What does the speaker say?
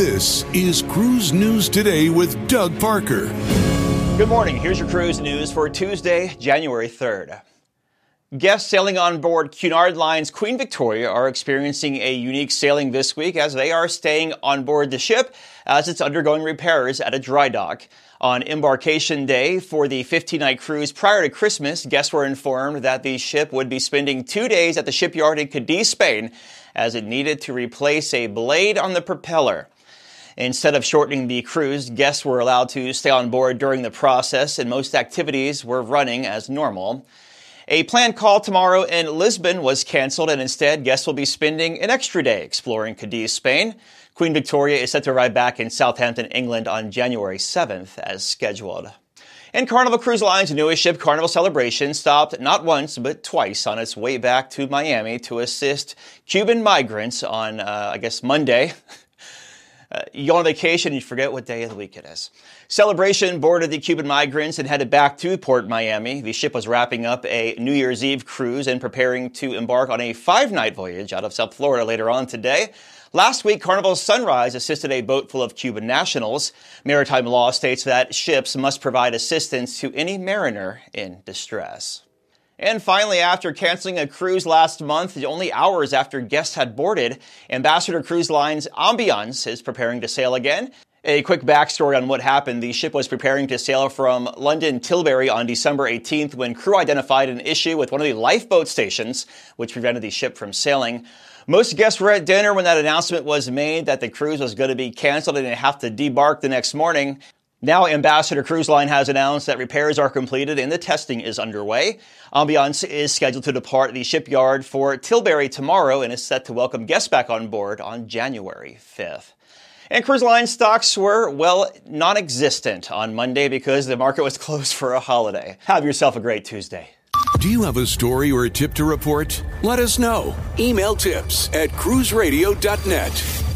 This is Cruise News Today with Doug Parker. Good morning. Here's your cruise news for Tuesday, January 3rd. Guests sailing on board Cunard Line's Queen Victoria are experiencing a unique sailing this week as they are staying on board the ship as it's undergoing repairs at a dry dock. On embarkation day for the 15 night cruise prior to Christmas, guests were informed that the ship would be spending two days at the shipyard in Cadiz, Spain, as it needed to replace a blade on the propeller. Instead of shortening the cruise, guests were allowed to stay on board during the process and most activities were running as normal. A planned call tomorrow in Lisbon was canceled, and instead, guests will be spending an extra day exploring Cadiz, Spain. Queen Victoria is set to arrive back in Southampton, England on January 7th as scheduled. And Carnival Cruise Line's newest ship, Carnival Celebration, stopped not once but twice on its way back to Miami to assist Cuban migrants on, uh, I guess, Monday. Uh, you go on vacation, you forget what day of the week it is. Celebration boarded the Cuban migrants and headed back to Port Miami. The ship was wrapping up a New Year's Eve cruise and preparing to embark on a five night voyage out of South Florida later on today. Last week, Carnival Sunrise assisted a boat full of Cuban nationals. Maritime law states that ships must provide assistance to any mariner in distress. And finally, after canceling a cruise last month, only hours after guests had boarded, Ambassador Cruise Line's Ambience is preparing to sail again. A quick backstory on what happened. The ship was preparing to sail from London Tilbury on December 18th when crew identified an issue with one of the lifeboat stations, which prevented the ship from sailing. Most guests were at dinner when that announcement was made that the cruise was going to be canceled and they have to debark the next morning. Now, Ambassador Cruise Line has announced that repairs are completed and the testing is underway. Ambience is scheduled to depart the shipyard for Tilbury tomorrow and is set to welcome guests back on board on January 5th. And cruise line stocks were, well, non existent on Monday because the market was closed for a holiday. Have yourself a great Tuesday. Do you have a story or a tip to report? Let us know. Email tips at cruiseradio.net.